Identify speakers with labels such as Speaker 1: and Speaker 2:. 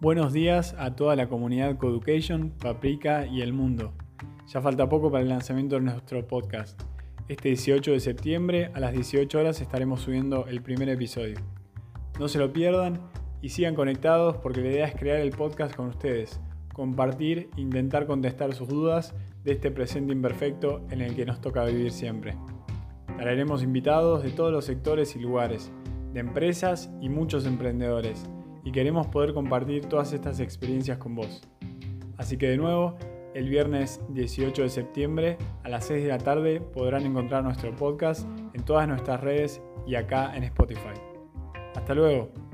Speaker 1: Buenos días a toda la comunidad Coeducation, Paprika y el mundo. Ya falta poco para el lanzamiento de nuestro podcast. Este 18 de septiembre a las 18 horas estaremos subiendo el primer episodio. No se lo pierdan y sigan conectados porque la idea es crear el podcast con ustedes, compartir intentar contestar sus dudas de este presente imperfecto en el que nos toca vivir siempre. Traeremos invitados de todos los sectores y lugares, de empresas y muchos emprendedores y queremos poder compartir todas estas experiencias con vos. Así que de nuevo, el viernes 18 de septiembre a las 6 de la tarde podrán encontrar nuestro podcast en todas nuestras redes y acá en Spotify. Hasta luego.